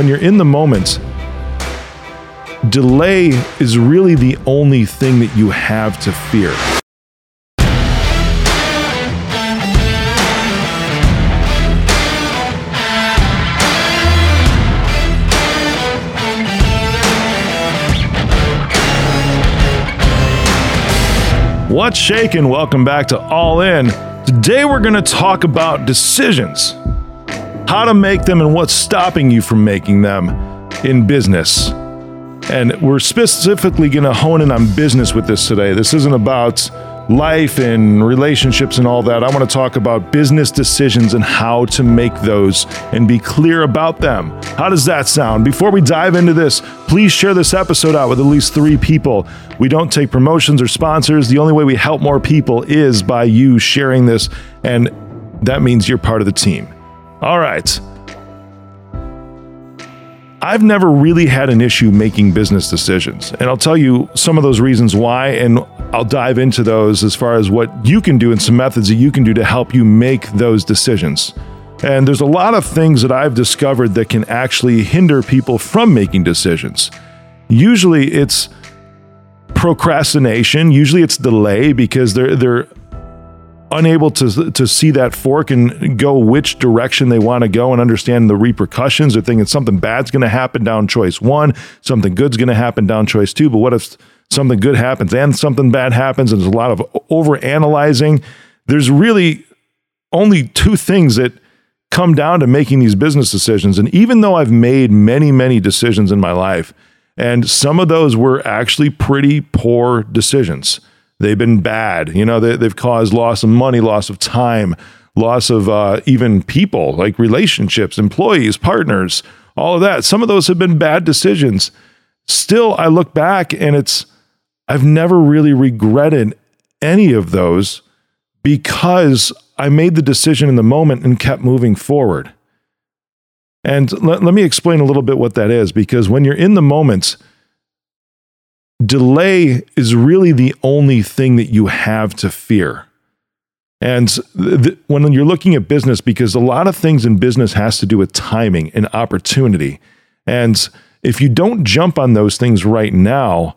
when you're in the moment, delay is really the only thing that you have to fear. What's shaking? Welcome back to All In. Today we're going to talk about decisions, how to make them, and what's stopping you from making them in business. And we're specifically going to hone in on business with this today. This isn't about life and relationships and all that. I want to talk about business decisions and how to make those and be clear about them. How does that sound? Before we dive into this, please share this episode out with at least three people. We don't take promotions or sponsors. The only way we help more people is by you sharing this, and that means you're part of the team. All right. I've never really had an issue making business decisions. And I'll tell you some of those reasons why, and I'll dive into those as far as what you can do and some methods that you can do to help you make those decisions. And there's a lot of things that I've discovered that can actually hinder people from making decisions. Usually it's procrastination, usually it's delay because they're they're unable to to see that fork and go which direction they want to go and understand the repercussions. They're thinking something bad's going to happen down choice one, something good's going to happen down choice two. But what if something good happens and something bad happens? And there's a lot of over analyzing. There's really only two things that come down to making these business decisions. And even though I've made many, many decisions in my life, and some of those were actually pretty poor decisions They've been bad. You know, they, have caused loss of money, loss of time, loss of uh, even people, like relationships, employees, partners, all of that. Some of those have been bad decisions. Still, I look back and it's, I've never really regretted any of those because I made the decision in the moment and kept moving forward. And let, let me explain a little bit what that is because when you're in the moment, delay is really the only thing that you have to fear. And th- when you're looking at business, because a lot of things in business has to do with timing and opportunity. And if you don't jump on those things right now,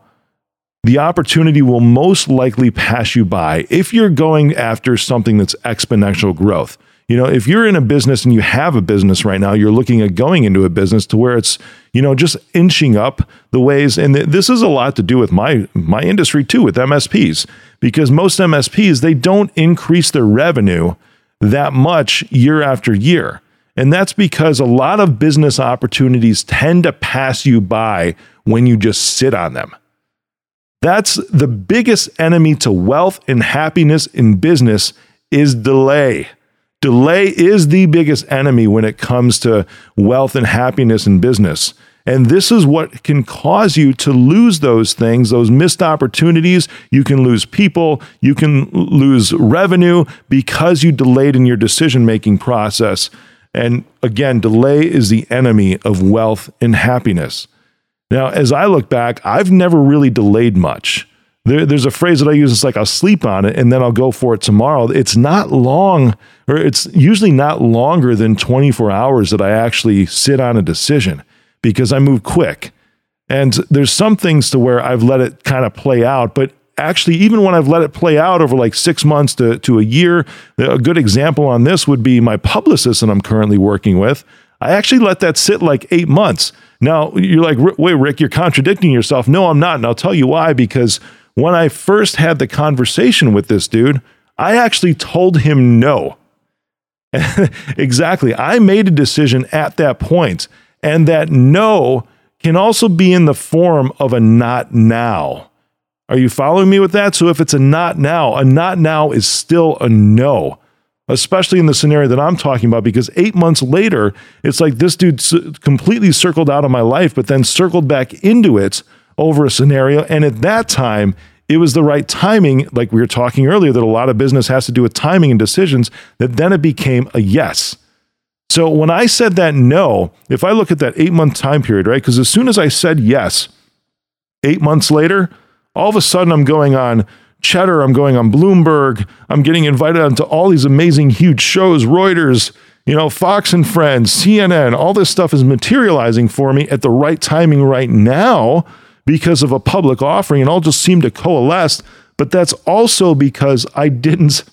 the opportunity will most likely pass you by if you're going after something that's exponential growth. You know, if you're in a business and you have a business right now, you're looking at going into a business to where it's, you know, just inching up the ways. And this is a lot to do with my my industry too, with MSPs, because most MSPs they don't increase their revenue that much year after year. And that's because a lot of business opportunities tend to pass you by when you just sit on them. That's the biggest enemy to wealth and happiness in business is delay. Delay is the biggest enemy when it comes to wealth and happiness in business. And this is what can cause you to lose those things, those missed opportunities. You can lose people, you can lose revenue because you delayed in your decision making process. And again, delay is the enemy of wealth and happiness. Now, as I look back, I've never really delayed much. There, there's a phrase that I use. It's like I'll sleep on it and then I'll go for it tomorrow. It's not long, or it's usually not longer than 24 hours that I actually sit on a decision because I move quick. And there's some things to where I've let it kind of play out, but actually, even when I've let it play out over like six months to, to a year, a good example on this would be my publicist that I'm currently working with. I actually let that sit like eight months. Now, you're like, wait, Rick, you're contradicting yourself. No, I'm not. And I'll tell you why, because when I first had the conversation with this dude, I actually told him no. exactly. I made a decision at that point, and that no can also be in the form of a not now. Are you following me with that? So if it's a not now, a not now is still a no, especially in the scenario that I'm talking about, because eight months later, it's like this dude completely circled out of my life, but then circled back into it over a scenario. And at that time, it was the right timing, like we were talking earlier, that a lot of business has to do with timing and decisions, that then it became a yes. So when I said that no, if I look at that eight month time period, right? Because as soon as I said yes, eight months later, all of a sudden I'm going on Cheddar, I'm going on Bloomberg, I'm getting invited onto all these amazing, huge shows, Reuters, You know, Fox and Friends, CNN, all this stuff is materializing for me at the right timing right now because of a public offering and all just seemed to coalesce. But that's also because I didn't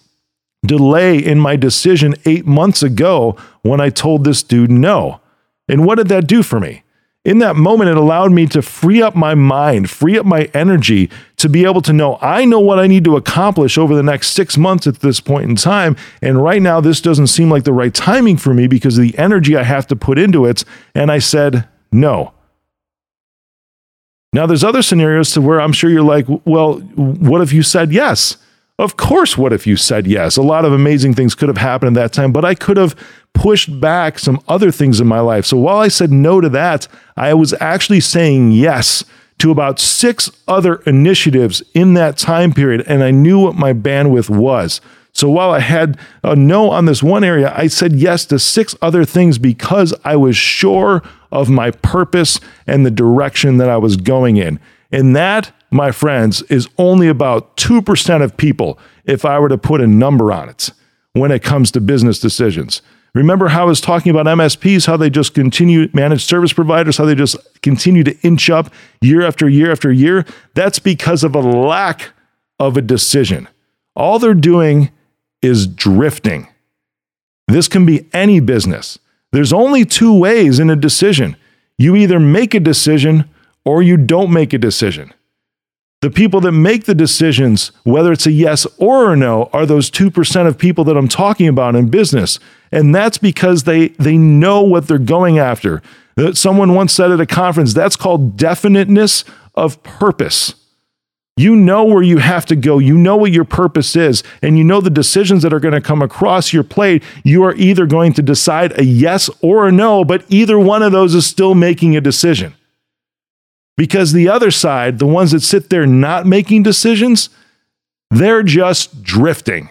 delay in my decision eight months ago when I told this dude no. And what did that do for me? in that moment, it allowed me to free up my mind, free up my energy to be able to know I know what I need to accomplish over the next six months at this point in time. And right now, this doesn't seem like the right timing for me because of the energy I have to put into it. And I said, no. Now, there's other scenarios to where I'm sure you're like, well, what if you said yes? Of course, what if you said yes? A lot of amazing things could have happened at that time, but I could have pushed back some other things in my life. So while I said no to that, I was actually saying yes to about six other initiatives in that time period, and I knew what my bandwidth was. So while I had a no on this one area, I said yes to six other things because I was sure of my purpose and the direction that I was going in. And that my friends, is only about 2% of people if I were to put a number on it when it comes to business decisions. Remember how I was talking about MSPs, how they just continue, managed service providers, how they just continue to inch up year after year after year? That's because of a lack of a decision. All they're doing is drifting. This can be any business. There's only two ways in a decision you either make a decision or you don't make a decision. The people that make the decisions, whether it's a yes or a no, are those 2% of people that I'm talking about in business. And that's because they, they know what they're going after. Uh, someone once said at a conference, that's called definiteness of purpose. You know where you have to go. You know what your purpose is, and you know the decisions that are going to come across your plate. You are either going to decide a yes or a no, but either one of those is still making a decision. Because the other side, the ones that sit there not making decisions, they're just drifting.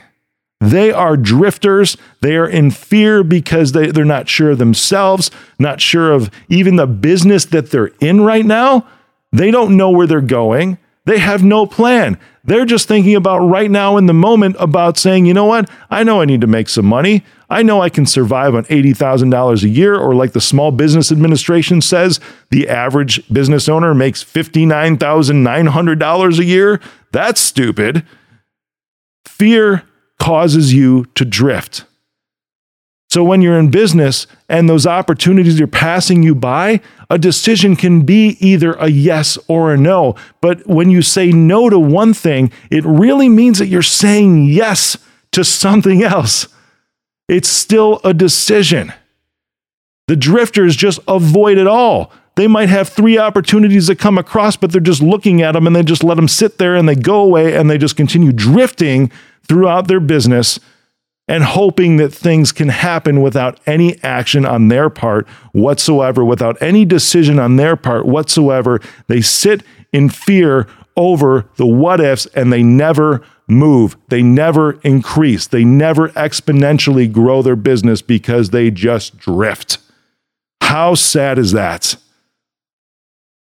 They are drifters. They are in fear because they, they're not sure of themselves, not sure of even the business that they're in right now. They don't know where they're going. They have no plan. They're just thinking about right now in the moment about saying, you know what? I know I need to make some money. I know I can survive on $80,000 a year, or like the Small Business Administration says, the average business owner makes $59,900 a year. That's stupid. Fear causes you to drift. So when you're in business and those opportunities are passing you by, a decision can be either a yes or a no. But when you say no to one thing, it really means that you're saying yes to something else. It's still a decision. The drifters just avoid it all. They might have three opportunities that come across, but they're just looking at them and they just let them sit there and they go away and they just continue drifting throughout their business and hoping that things can happen without any action on their part whatsoever, without any decision on their part whatsoever. They sit in fear over the what ifs and they never move. They never increase. They never exponentially grow their business because they just drift. How sad is that?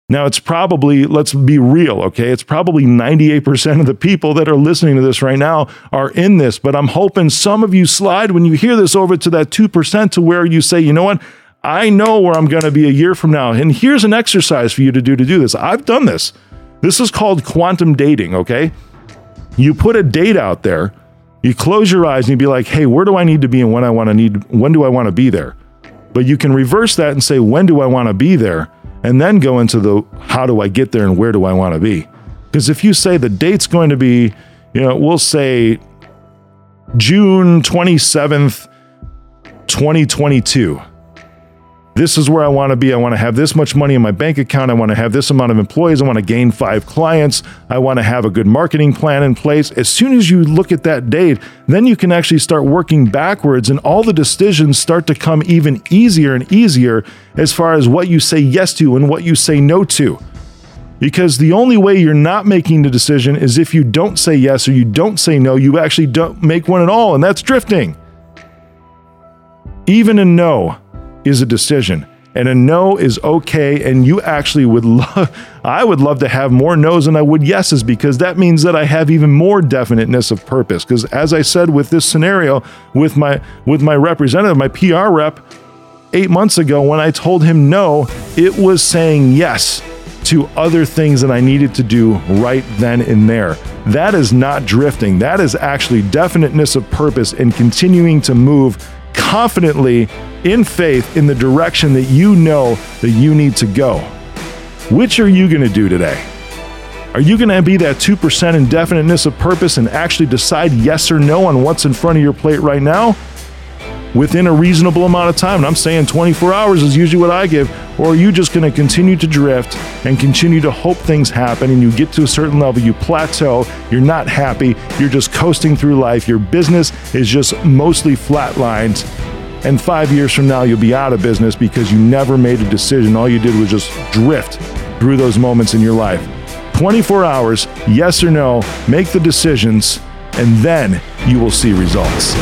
Now, it's probably, let's be real, okay? It's probably 98% of the people that are listening to this right now are in this, but I'm hoping some of you slide when you hear this over to that 2% to where you say, you know what? I know where I'm going to be a year from now. And here's an exercise for you to do to do this. I've done this. This is called quantum dating, okay? You put a date out there, you close your eyes and you be like, hey, where do I need to be and when I want to need, when do I want to be there? But you can reverse that and say, when do I want to be there? And then go into the how do I get there and where do I want to be? Because if you say the date's going to be, you know, we'll say June 27th, 2022 this is where I want to be. I want to have this much money in my bank account. I want to have this amount of employees. I want to gain five clients. I want to have a good marketing plan in place. As soon as you look at that date, then you can actually start working backwards, and all the decisions start to come even easier and easier as far as what you say yes to and what you say no to. Because the only way you're not making the decision is if you don't say yes or you don't say no, you actually don't make one at all, and that's drifting. Even a no is a decision. and a no is okay. And you actually would love, I would love to have more no's than I would yeses because that means that I have even more definiteness of purpose. Because as I said with this scenario with my with my representative, my PR rep, eight months ago when I told him no, it was saying yes to other things that I needed to do right then and there. That is not drifting. That is actually definiteness of purpose and continuing to move confidently in faith in the direction that you know that you need to go. Which are you going to do today? Are you going to be that 2% indefiniteness of purpose and actually decide yes or no on what's in front of your plate right now? Within a reasonable amount of time. And I'm saying 24 hours is usually what I give. Or are you just going to continue to drift and continue to hope things happen and you get to a certain level, you plateau, you're not happy, you're just coasting through life, your business is just mostly flatlined. And five years from now, you'll be out of business because you never made a decision. All you did was just drift through those moments in your life. 24 hours, yes or no, make the decisions, and then you will see results.